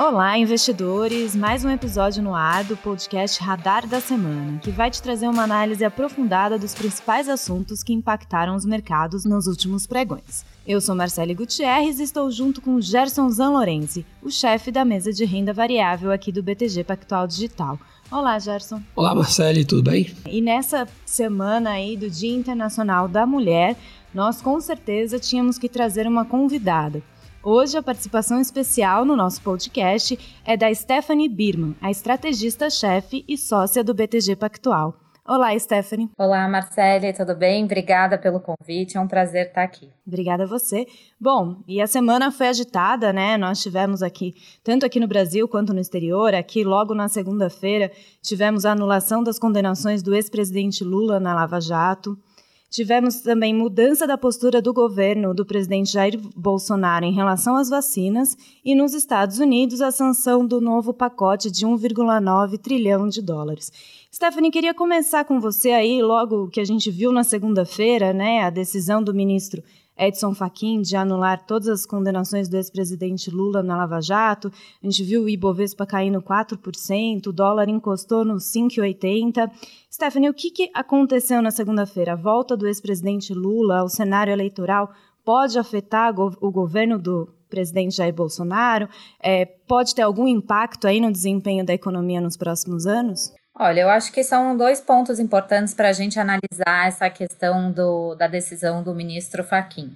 Olá, investidores! Mais um episódio no ar do podcast Radar da Semana, que vai te trazer uma análise aprofundada dos principais assuntos que impactaram os mercados nos últimos pregões. Eu sou Marcele Gutierrez e estou junto com Gerson Zanlorenzi, o chefe da mesa de renda variável aqui do BTG Pactual Digital. Olá, Gerson. Olá, Marcele, tudo bem? E nessa semana aí do Dia Internacional da Mulher, nós com certeza tínhamos que trazer uma convidada. Hoje, a participação especial no nosso podcast é da Stephanie Birman, a estrategista-chefe e sócia do BTG Pactual. Olá, Stephanie. Olá, Marcele, tudo bem? Obrigada pelo convite, é um prazer estar aqui. Obrigada a você. Bom, e a semana foi agitada, né? Nós tivemos aqui, tanto aqui no Brasil quanto no exterior, aqui logo na segunda-feira, tivemos a anulação das condenações do ex-presidente Lula na Lava Jato. Tivemos também mudança da postura do governo do presidente Jair Bolsonaro em relação às vacinas e nos Estados Unidos a sanção do novo pacote de 1,9 trilhão de dólares. Stephanie, queria começar com você aí, logo que a gente viu na segunda-feira, né, a decisão do ministro Edson Fachin de anular todas as condenações do ex-presidente Lula na Lava Jato. A gente viu o Ibovespa caindo 4%, o dólar encostou no 5,80. Stephanie, o que, que aconteceu na segunda-feira? A volta do ex-presidente Lula ao cenário eleitoral pode afetar o governo do presidente Jair Bolsonaro? É, pode ter algum impacto aí no desempenho da economia nos próximos anos? Olha, eu acho que são dois pontos importantes para a gente analisar essa questão do, da decisão do ministro Faquim.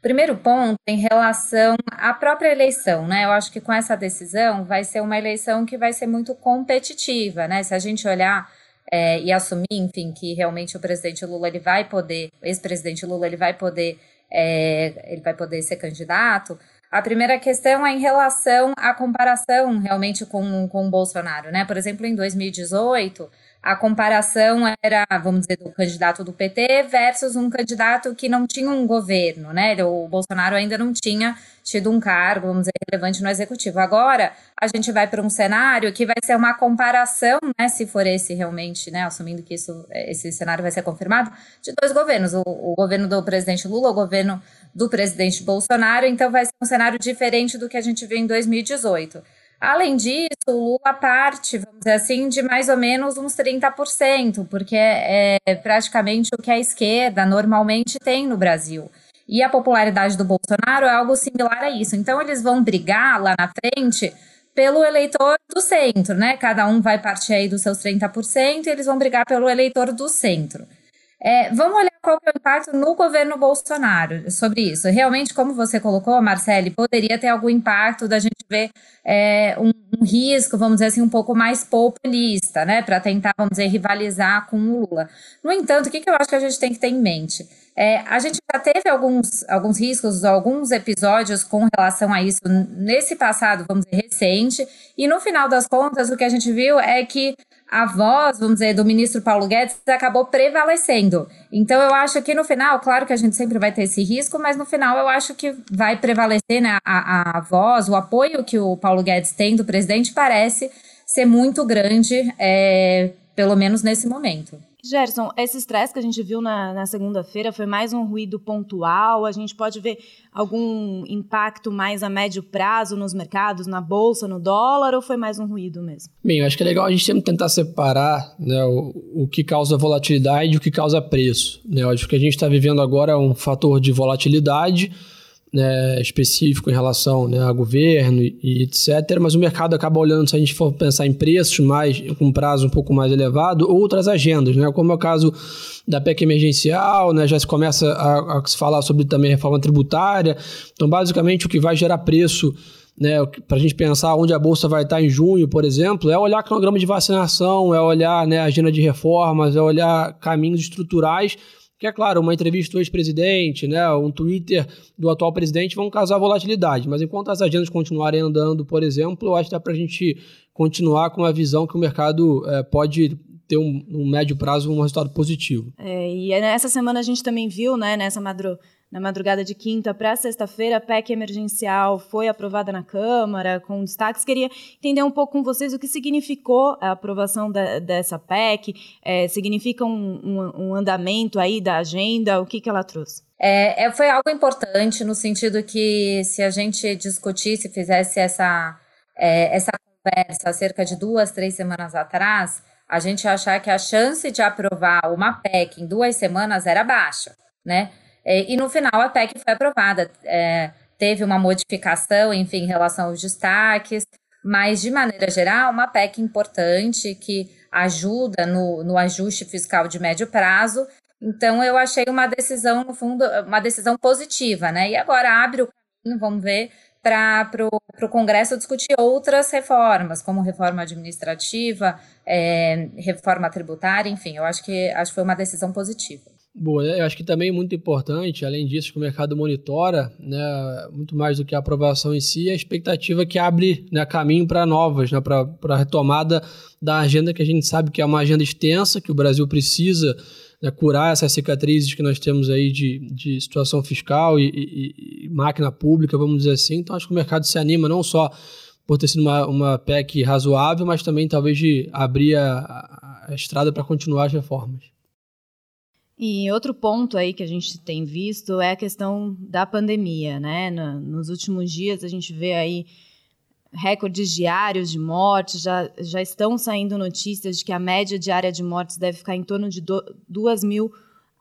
Primeiro ponto em relação à própria eleição, né? Eu acho que com essa decisão vai ser uma eleição que vai ser muito competitiva, né? Se a gente olhar é, e assumir, enfim, que realmente o presidente Lula ele vai poder, ex-presidente Lula ele vai poder, é, ele vai poder ser candidato, a primeira questão é em relação à comparação realmente com, com o Bolsonaro, né? Por exemplo, em 2018, a comparação era, vamos dizer, do candidato do PT versus um candidato que não tinha um governo, né? O Bolsonaro ainda não tinha tido um cargo, vamos dizer, relevante no executivo. Agora, a gente vai para um cenário que vai ser uma comparação, né, se for esse realmente, né, assumindo que isso, esse cenário vai ser confirmado, de dois governos, o, o governo do presidente Lula, o governo do presidente Bolsonaro, então vai ser um cenário diferente do que a gente viu em 2018. Além disso, o Lula parte, vamos dizer assim, de mais ou menos uns 30%, porque é, é praticamente o que a esquerda normalmente tem no Brasil. E a popularidade do Bolsonaro é algo similar a isso. Então, eles vão brigar lá na frente pelo eleitor do centro, né? Cada um vai partir aí dos seus 30% e eles vão brigar pelo eleitor do centro. É, vamos olhar qual é o impacto no governo Bolsonaro sobre isso. Realmente, como você colocou, Marcele, poderia ter algum impacto da gente ver é, um, um, risco, vamos dizer assim, um pouco mais populista, né, para tentar, vamos dizer, rivalizar com o Lula. No entanto, o que, que eu acho que a gente tem que ter em mente? É, a gente já teve alguns, alguns riscos, alguns episódios com relação a isso nesse passado, vamos dizer, recente, e no final das contas, o que a gente viu é que a voz, vamos dizer, do ministro Paulo Guedes acabou prevalecendo. Então, eu acho que no final, claro que a gente sempre vai ter esse risco, mas no final eu acho que vai prevalecer né, a, a voz, o apoio que o Paulo Guedes tem do presidente parece ser muito grande, é, pelo menos nesse momento. Gerson, esse estresse que a gente viu na, na segunda-feira foi mais um ruído pontual? A gente pode ver algum impacto mais a médio prazo nos mercados, na bolsa, no dólar, ou foi mais um ruído mesmo? Bem, eu acho que é legal a gente sempre tentar separar né, o, o que causa volatilidade e o que causa preço. Né? Eu acho que a gente está vivendo agora um fator de volatilidade né, específico em relação né, a governo e, etc. Mas o mercado acaba olhando, se a gente for pensar em preços mais com prazo um pouco mais elevado, outras agendas, né, como é o caso da PEC emergencial, né, já se começa a, a se falar sobre também reforma tributária. Então, basicamente, o que vai gerar preço né, para a gente pensar onde a bolsa vai estar em junho, por exemplo, é olhar cronograma de vacinação, é olhar né, agenda de reformas, é olhar caminhos estruturais que é claro, uma entrevista do ex-presidente, né, um Twitter do atual presidente vão causar volatilidade, mas enquanto as agendas continuarem andando, por exemplo, eu acho que dá para a gente continuar com a visão que o mercado é, pode ter um, um, médio prazo um resultado positivo. É, e nessa semana a gente também viu, né, nessa madrugada na madrugada de quinta para sexta-feira, a PEC emergencial foi aprovada na Câmara, com destaques. Queria entender um pouco com vocês o que significou a aprovação da, dessa PEC, é, significa um, um, um, andamento aí da agenda, o que, que ela trouxe? É, é, foi algo importante no sentido que se a gente discutisse, fizesse essa é, essa conversa cerca de duas, três semanas atrás, a gente achar que a chance de aprovar uma PEC em duas semanas era baixa, né? E, e no final a PEC foi aprovada. É, teve uma modificação, enfim, em relação aos destaques, mas de maneira geral, uma PEC importante que ajuda no, no ajuste fiscal de médio prazo. Então, eu achei uma decisão, no fundo, uma decisão positiva, né? E agora abre o caminho, vamos ver, para o Congresso discutir outras reformas, como reforma administrativa, é, reforma tributária, enfim, eu acho que, acho que foi uma decisão positiva. Boa, eu acho que também é muito importante, além disso, que o mercado monitora, né, muito mais do que a aprovação em si, a expectativa que abre né, caminho para novas, né, para a retomada da agenda que a gente sabe que é uma agenda extensa, que o Brasil precisa né, curar essas cicatrizes que nós temos aí de, de situação fiscal e, e, e, máquina pública, vamos dizer assim. Então, acho que o mercado se anima não só por ter sido uma, uma PEC razoável, mas também talvez de abrir a, a estrada para continuar as reformas. E outro ponto aí que a gente tem visto é a questão da pandemia, né? nos últimos dias a gente vê aí recordes diários de mortes, já, já estão saindo notícias de que a média diária de mortes deve ficar em torno de do, 2 mil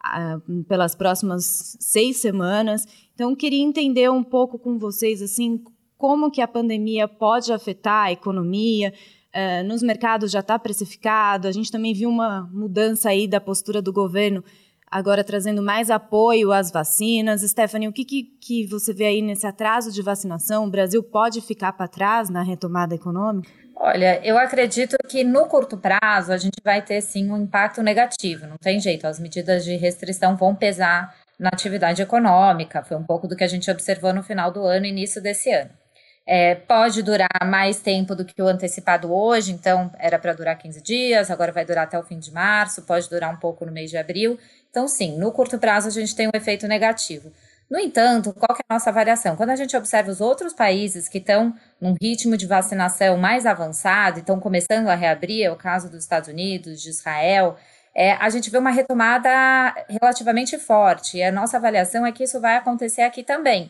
uh, pelas próximas seis semanas. Então, queria entender um pouco com vocês, assim, como que a pandemia pode afetar a economia, uh, nos mercados já está precificado, a gente também viu uma mudança aí da postura do governo agora trazendo mais apoio às vacinas. Stephanie, o que, que, que você vê aí nesse atraso de vacinação? O Brasil pode ficar para trás na retomada econômica? Olha, eu acredito que no curto prazo a gente vai ter sim um impacto negativo, não tem jeito, as medidas de restrição vão pesar na atividade econômica, foi um pouco do que a gente observou no final do ano e início desse ano. É, pode durar mais tempo do que o antecipado hoje, então era para durar 15 dias, agora vai durar até o fim de março, pode durar um pouco no mês de abril. Então, sim, no curto prazo a gente tem um efeito negativo. No entanto, qual é a nossa avaliação? Quando a gente observa os outros países que estão num ritmo de vacinação mais avançado e estão começando a reabrir, é o caso dos Estados Unidos, de Israel, é, a gente vê uma retomada relativamente forte. E a nossa avaliação é que isso vai acontecer aqui também.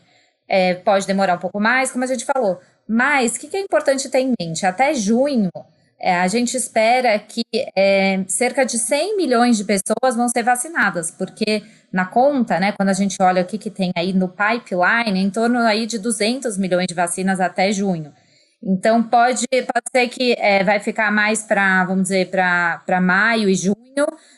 É, pode demorar um pouco mais, como a gente falou. Mas o que, que é importante ter em mente? Até junho, é, a gente espera que é, cerca de 100 milhões de pessoas vão ser vacinadas, porque na conta, né, quando a gente olha o que, que tem aí no pipeline, em torno aí de 200 milhões de vacinas até junho. Então, pode, pode ser que é, vai ficar mais para, vamos dizer, para maio e junho,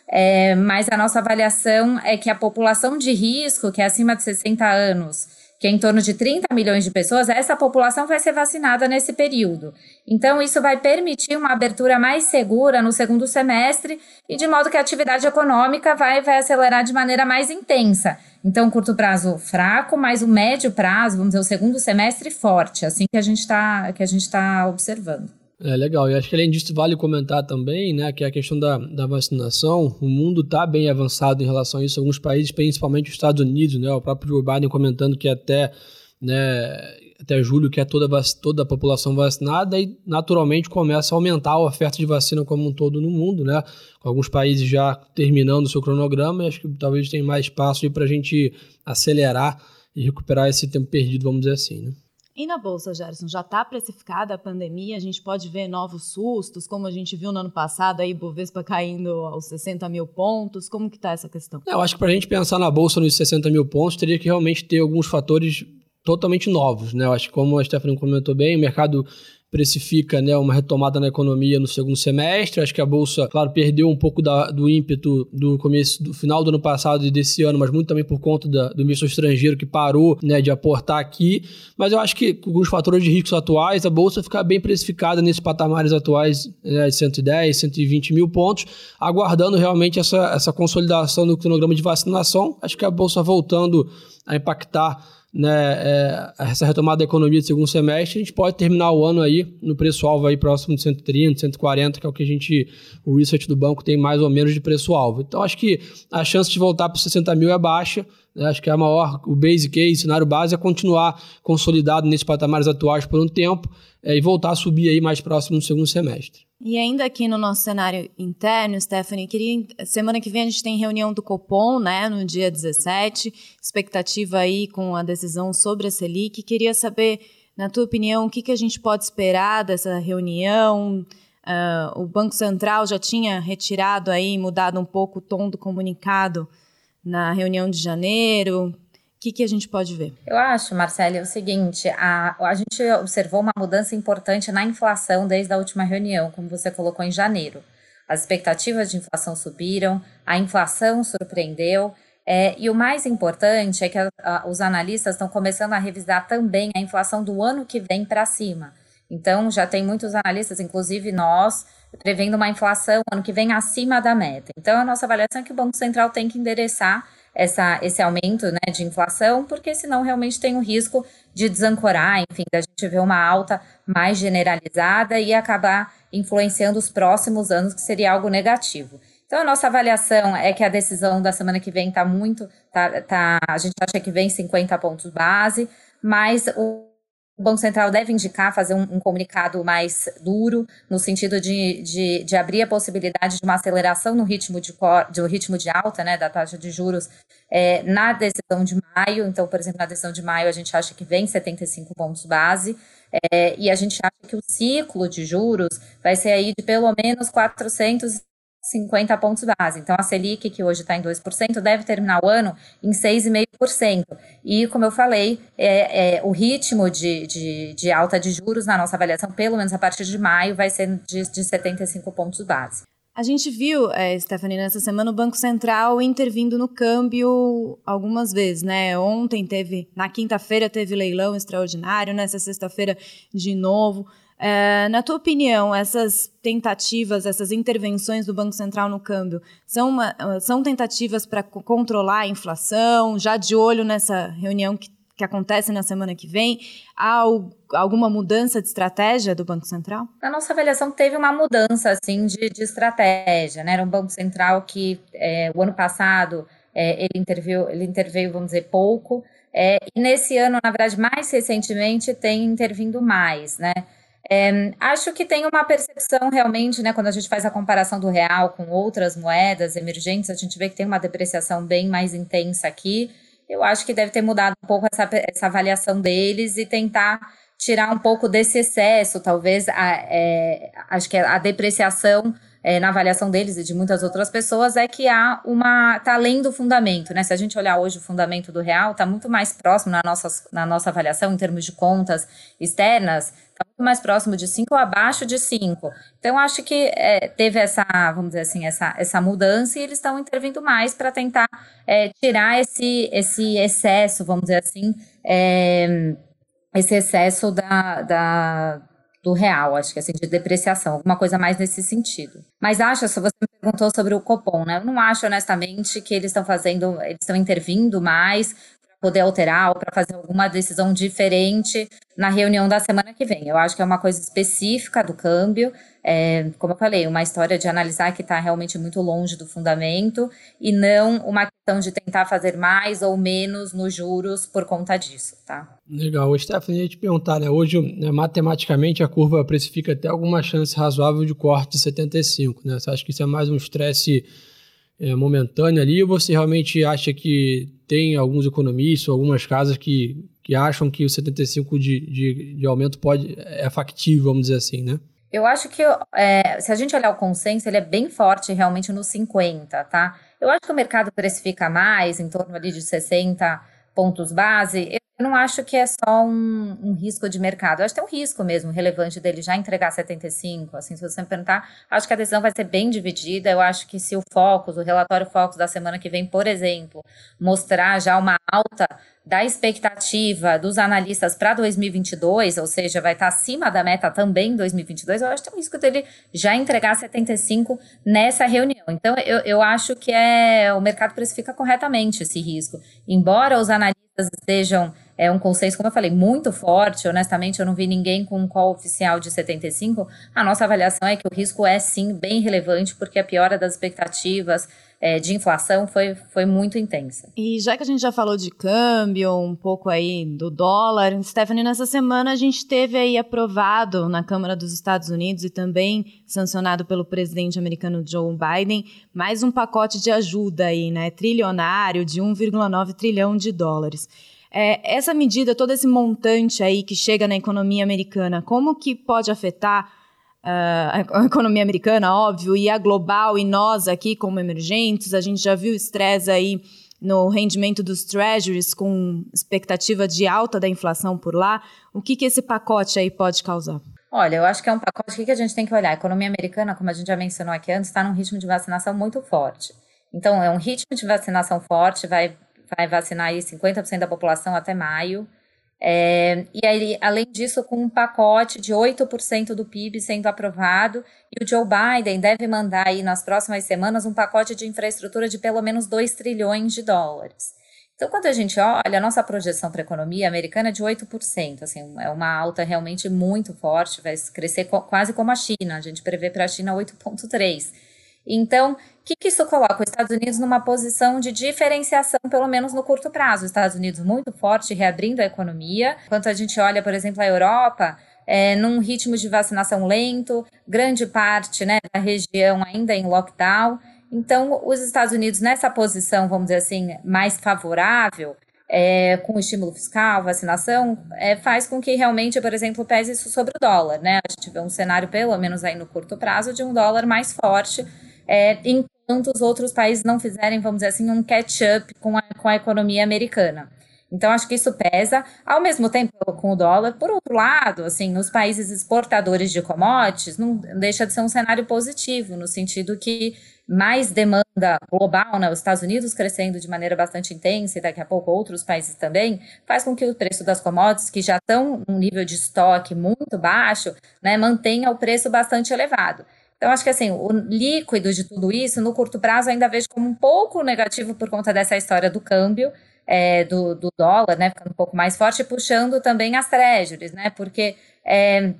é, mas a nossa avaliação é que a população de risco, que é acima de 60 anos, que é em torno de 30 milhões de pessoas, essa população vai ser vacinada nesse período. Então, isso vai permitir uma abertura mais segura no segundo semestre e de modo que a atividade econômica vai, vai acelerar de maneira mais intensa. Então, curto prazo fraco, mas o médio prazo, vamos dizer, o segundo semestre forte, assim que a gente está tá observando. É legal, e acho que além disso vale comentar também, né, que é a questão da, da vacinação, o mundo está bem avançado em relação a isso, alguns países, principalmente os Estados Unidos, né, o próprio Joe Biden comentando que até, né, até julho quer toda, toda a população vacinada e naturalmente começa a aumentar a oferta de vacina como um todo no mundo, né, com alguns países já terminando o seu cronograma e acho que talvez tenha mais espaço para a gente acelerar e recuperar esse tempo perdido, vamos dizer assim, né. E na Bolsa, Gerson, já está precificada a pandemia? A gente pode ver novos sustos, como a gente viu no ano passado, aí Bovespa caindo aos 60 mil pontos. Como que está essa questão? Eu acho que para a gente pensar na Bolsa nos 60 mil pontos, teria que realmente ter alguns fatores totalmente novos. Né? Eu acho que, como a Stephanie comentou bem, o mercado precifica né, uma retomada na economia no segundo semestre. Acho que a Bolsa, claro, perdeu um pouco da, do ímpeto do começo, do final do ano passado e desse ano, mas muito também por conta da, do investidor estrangeiro que parou né, de aportar aqui. Mas eu acho que com os fatores de riscos atuais, a Bolsa fica bem precificada nesses patamares atuais né, de 110, 120 mil pontos, aguardando realmente essa, essa consolidação do cronograma de vacinação. Acho que a Bolsa voltando a impactar né, é, essa retomada da economia de segundo semestre, a gente pode terminar o ano aí no preço-alvo aí próximo de 130, 140, que é o que a gente, o research do banco tem mais ou menos de preço-alvo. Então, acho que a chance de voltar para 60 mil é baixa, acho que é a maior, o base case, o cenário base é continuar consolidado nesses patamares atuais por um tempo é, e voltar a subir aí mais próximo no segundo semestre. E ainda aqui no nosso cenário interno, Stephanie, queria, semana que vem a gente tem reunião do Copom, né, no dia 17, expectativa aí com a decisão sobre a Selic. Queria saber Na tua opinião, o que, que a gente pode esperar dessa reunião? Uh, o Banco Central já tinha retirado aí, mudado um pouco o tom do comunicado na reunião de janeiro. O que, que a gente pode ver? Eu acho, Marcelo, é o seguinte: a, a gente observou uma mudança importante na inflação desde a última reunião, como você colocou em janeiro. As expectativas de inflação subiram, a inflação surpreendeu. É, e o mais importante é que a, a, os analistas estão começando a revisar também a inflação do ano que vem para cima. Então, já tem muitos analistas, inclusive nós, prevendo uma inflação ano que vem acima da meta. Então, a nossa avaliação é que o Banco Central tem que endereçar essa, esse aumento né, de inflação, porque senão realmente tem o risco de desancorar, enfim, da gente ver uma alta mais generalizada e acabar influenciando os próximos anos, que seria algo negativo. Então, a nossa avaliação é que a decisão da semana que vem está muito. Tá, tá, a gente acha que vem 50 pontos base, mas o o Banco Central deve indicar, fazer um, um comunicado mais duro, no sentido de, de, de, abrir a possibilidade de uma aceleração no ritmo de, do ritmo de alta né, da taxa de juros é, na decisão de maio. Então, por exemplo, na decisão de maio, a gente acha que vem 75 pontos base, é, e a gente acha que o ciclo de juros vai ser aí de pelo menos 400 50 pontos base. Então, a Selic, que hoje está em 2%, deve terminar o ano em 6,5%. E, como eu falei, é, é o ritmo de, de, de, alta de juros na nossa avaliação, pelo menos a partir de maio, vai ser de, de 75 pontos base. A gente viu, é, Stephanie, nessa semana o Banco Central intervindo no câmbio algumas vezes, né? Ontem teve, na quinta-feira teve leilão extraordinário, nessa sexta-feira de novo. É, na tua opinião, essas tentativas, essas intervenções do Banco Central no câmbio, são, uma, são tentativas para controlar a inflação? Já de olho nessa reunião que, que acontece na semana que vem, há alguma mudança de estratégia do Banco Central? Na nossa avaliação, teve uma mudança assim, de, de estratégia. Né? Era um Banco Central que, é, o ano passado, é, ele, interveio, ele interveio, vamos dizer, pouco. É, e nesse ano, na verdade, mais recentemente, tem intervindo mais, né? É, acho que tem uma percepção realmente, né, quando a gente faz a comparação do real com outras moedas emergentes, a gente vê que tem uma depreciação bem mais intensa aqui. Eu acho que deve ter mudado um pouco essa, essa avaliação deles e tentar tirar um pouco desse excesso, talvez. A, é, acho que a depreciação é, na avaliação deles e de muitas outras pessoas é que há uma. está além do fundamento, né? Se a gente olhar hoje o fundamento do real, está muito mais próximo na nossa, na nossa avaliação, em termos de contas externas, está muito mais próximo de 5 ou abaixo de 5. Então, acho que é, teve essa, vamos dizer assim, essa, essa mudança e eles estão intervindo mais para tentar é, tirar esse, esse excesso, vamos dizer assim, é, esse excesso da, da, do real, acho que assim, de depreciação, alguma coisa mais nesse sentido. Mas acho, se você me perguntou sobre o Copom, né? Eu não acho honestamente que eles estão fazendo, eles estão intervindo mais poder alterar ou para fazer alguma decisão diferente na reunião da semana que vem. Eu acho que é uma coisa específica do câmbio, é, como eu falei, uma história de analisar que está realmente muito longe do fundamento e não uma questão de tentar fazer mais ou menos nos juros por conta disso, tá? Legal. Stephanie, eu ia te perguntar, né? Hoje, né, matematicamente, a curva precifica até alguma chance razoável de corte de 75, né? Você acha que isso é mais um estresse é, momentâneo ali ou você realmente acha que tem alguns economistas, algumas casas que, que acham que o 75 de, de, de aumento pode é factível, vamos dizer assim, né? Eu acho que é, se a gente olhar o consenso, ele é bem forte realmente no 50, tá? Eu acho que o mercado precifica mais, em torno ali de 60 pontos base. Eu não acho que é só um, um, risco de mercado. Eu acho que tem um risco mesmo relevante dele já entregar 75. Assim, se você me perguntar, acho que a decisão vai ser bem dividida. Eu acho que se o Focus, o relatório Focus da semana que vem, por exemplo, mostrar já uma alta da expectativa dos analistas para 2022, ou seja, vai estar acima da meta também em 2022, eu acho que tem um risco dele já entregar 75 nessa reunião. Então, eu, eu acho que é o mercado precifica corretamente esse risco. Embora os analistas estejam é um consenso, como eu falei, muito forte. Honestamente, eu não vi ninguém com um call oficial de 75. A nossa avaliação é que o risco é sim bem relevante, porque a piora das expectativas é, de inflação foi, foi muito intensa. E já que a gente já falou de câmbio, um pouco aí do dólar, Stephanie, nessa semana a gente teve aí aprovado na Câmara dos Estados Unidos e também sancionado pelo presidente americano Joe Biden mais um pacote de ajuda aí, né, trilionário de 1,9 trilhão de dólares. É, essa medida, todo esse montante aí que chega na economia americana, como que pode afetar uh, a economia americana, óbvio, e a global, e nós aqui como emergentes? A gente já viu estresse aí no rendimento dos treasuries com expectativa de alta da inflação por lá. O que, que esse pacote aí pode causar? Olha, eu acho que é um pacote que, a gente tem que olhar. A economia americana, como a gente já mencionou aqui antes, está num ritmo de vacinação muito forte. Então, é um ritmo de vacinação forte, vai, vai vacinar aí 50% da população até maio. É, e aí, além disso, com um pacote de 8% do PIB sendo aprovado, e o Joe Biden deve mandar aí nas próximas semanas um pacote de infraestrutura de pelo menos 2 trilhões de dólares. Então, quando a gente olha, a nossa projeção para a economia americana é de 8%, assim, é uma alta realmente muito forte, vai crescer quase como a China, a gente prevê para a China 8,3%. Então, o que, que, isso coloca os Estados Unidos numa posição de diferenciação, pelo menos no curto prazo? Os Estados Unidos muito forte, reabrindo a economia. Enquanto a gente olha, por exemplo, a Europa, é, num ritmo de vacinação lento, grande parte né, da região ainda em lockdown. Então, os Estados Unidos, nessa posição, vamos dizer assim, mais favorável, é, com estímulo fiscal, vacinação, é, faz com que realmente, por exemplo, pese isso sobre o dólar, né? A gente vê um cenário, pelo menos aí no curto prazo, de um dólar mais forte, é, enquanto os outros países não fizerem, vamos dizer assim, um catch-up com a, com a economia americana. Então, acho que isso pesa. Ao mesmo tempo, com o dólar, por outro lado, assim, nos países exportadores de commodities, não deixa de ser um cenário positivo, no sentido que mais demanda global, né, os Estados Unidos crescendo de maneira bastante intensa e daqui a pouco outros países também, faz com que o preço das commodities, que já estão um nível de estoque muito baixo, né, mantenha o preço bastante elevado. Então, acho que assim, o líquido de tudo isso, no curto prazo, ainda vejo como um pouco negativo por conta dessa história do câmbio, é, do, do, dólar, né, ficando um pouco mais forte, puxando também as treasuries, né, porque é,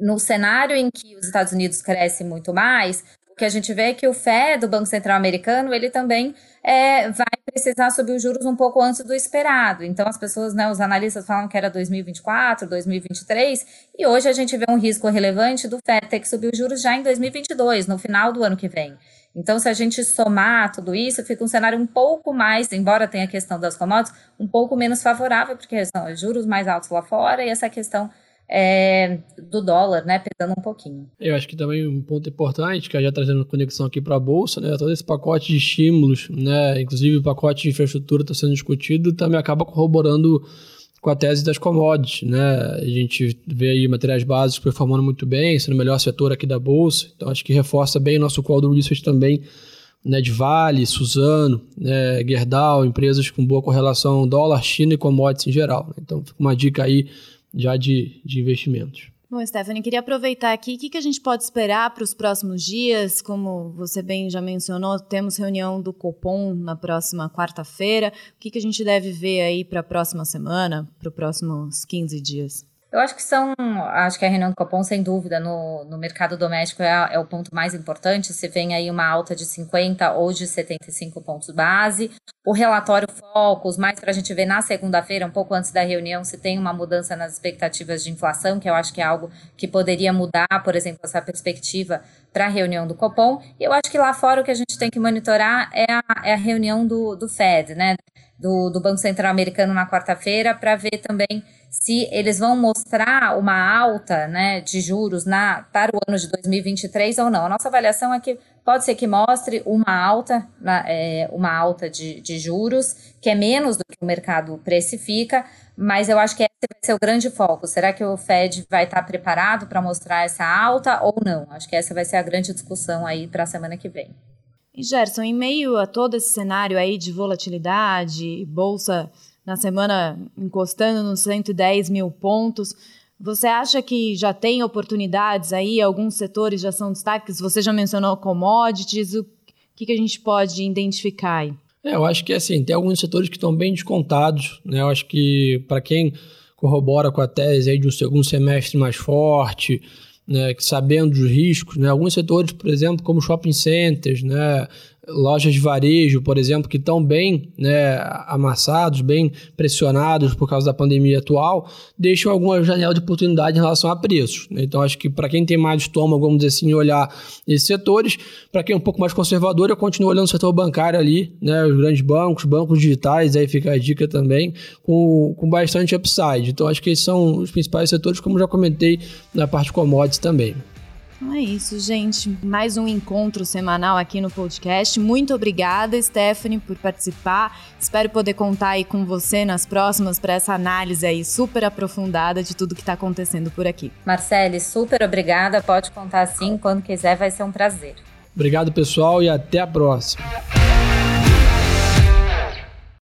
no cenário em que os Estados Unidos crescem muito mais, o que a gente vê é que o Fed, o Banco Central Americano, ele também é, vai precisar subir os juros um pouco antes do esperado. Então, as pessoas, né, os analistas falam que era 2024, 2023, e hoje a gente vê um risco relevante do Fed ter que subir os juros já em 2022, no final do ano que vem. Então, se a gente somar tudo isso, fica um cenário um pouco mais, embora tenha a questão das commodities, um pouco menos favorável, porque são juros mais altos lá fora e essa questão é, do dólar, né, pesando um pouquinho. Eu acho que também um ponto importante, que já trazendo conexão aqui para a Bolsa, né, todo esse pacote de estímulos, né, inclusive o pacote de infraestrutura está sendo discutido, também acaba corroborando com a tese das commodities, né? A gente vê aí materiais básicos performando muito bem, sendo o melhor setor aqui da bolsa. Então acho que reforça bem nosso quadro research também, né, de Vale, Suzano, né, Gerdau, empresas com boa correlação dólar, China e commodities em geral. Né? Então fica uma dica aí já de, de investimentos. Bom, Stephanie, queria aproveitar aqui, o que, que a gente pode esperar para os próximos dias? Como você bem já mencionou, temos reunião do Copom na próxima quarta-feira. O que, que a gente deve ver aí para a próxima semana, para os próximos 15 dias? Eu acho que são, acho que a do Copom, sem dúvida, no, no mercado doméstico é, é, o ponto mais importante. Se vem aí uma alta de 50 ou de 75 pontos base. O relatório Focus, mais para a gente ver na segunda-feira, um pouco antes da reunião, se tem uma mudança nas expectativas de inflação, que eu acho que é algo que poderia mudar, por exemplo, essa perspectiva para a reunião do Copom. E eu acho que lá fora o que a gente tem que monitorar é a, é a reunião do, do Fed, né? Do, do Banco Central Americano na quarta-feira, para ver também se eles vão mostrar uma alta né, de juros na, para o ano de 2023 ou não. A nossa avaliação é que pode ser que mostre uma alta, é, uma alta de, de juros, que é menos do que o mercado precifica, mas eu acho que esse vai ser o grande foco. Será que o Fed vai estar preparado para mostrar essa alta ou não? Acho que essa vai ser a grande discussão aí para a semana que vem. E Gerson, em meio a todo esse cenário aí de volatilidade, bolsa na semana encostando nos 110 mil pontos. Você acha que já tem oportunidades aí? Alguns setores já são destaques? Você já mencionou commodities. O que, que a gente pode identificar aí? É, eu acho que assim, tem alguns setores que estão bem descontados. Né? Eu acho que para quem corrobora com a tese aí de um segundo semestre mais forte, né, sabendo dos riscos, né, alguns setores, por exemplo, como shopping centers, né, lojas de varejo, por exemplo, que estão bem né, amassados, bem pressionados por causa da pandemia atual, deixam alguma janela de oportunidade em relação a preços. Né? Então, acho que para quem tem mais estômago, vamos dizer assim, olhar esses setores, para quem é um pouco mais conservador, eu continuo olhando o setor bancário ali, né, os grandes bancos, bancos digitais, aí fica a dica também, com, com bastante upside. Então, acho que esses são os principais setores, como já comentei na parte commodities também. Então é isso, gente. Mais um encontro semanal aqui no podcast. Muito obrigada, Stephanie, por participar. Espero poder contar aí com você nas próximas para essa análise aí super aprofundada de tudo que está acontecendo por aqui. Marcele, super obrigada. Pode contar sim, quando quiser, vai ser um prazer. Obrigado, pessoal, e até a próxima.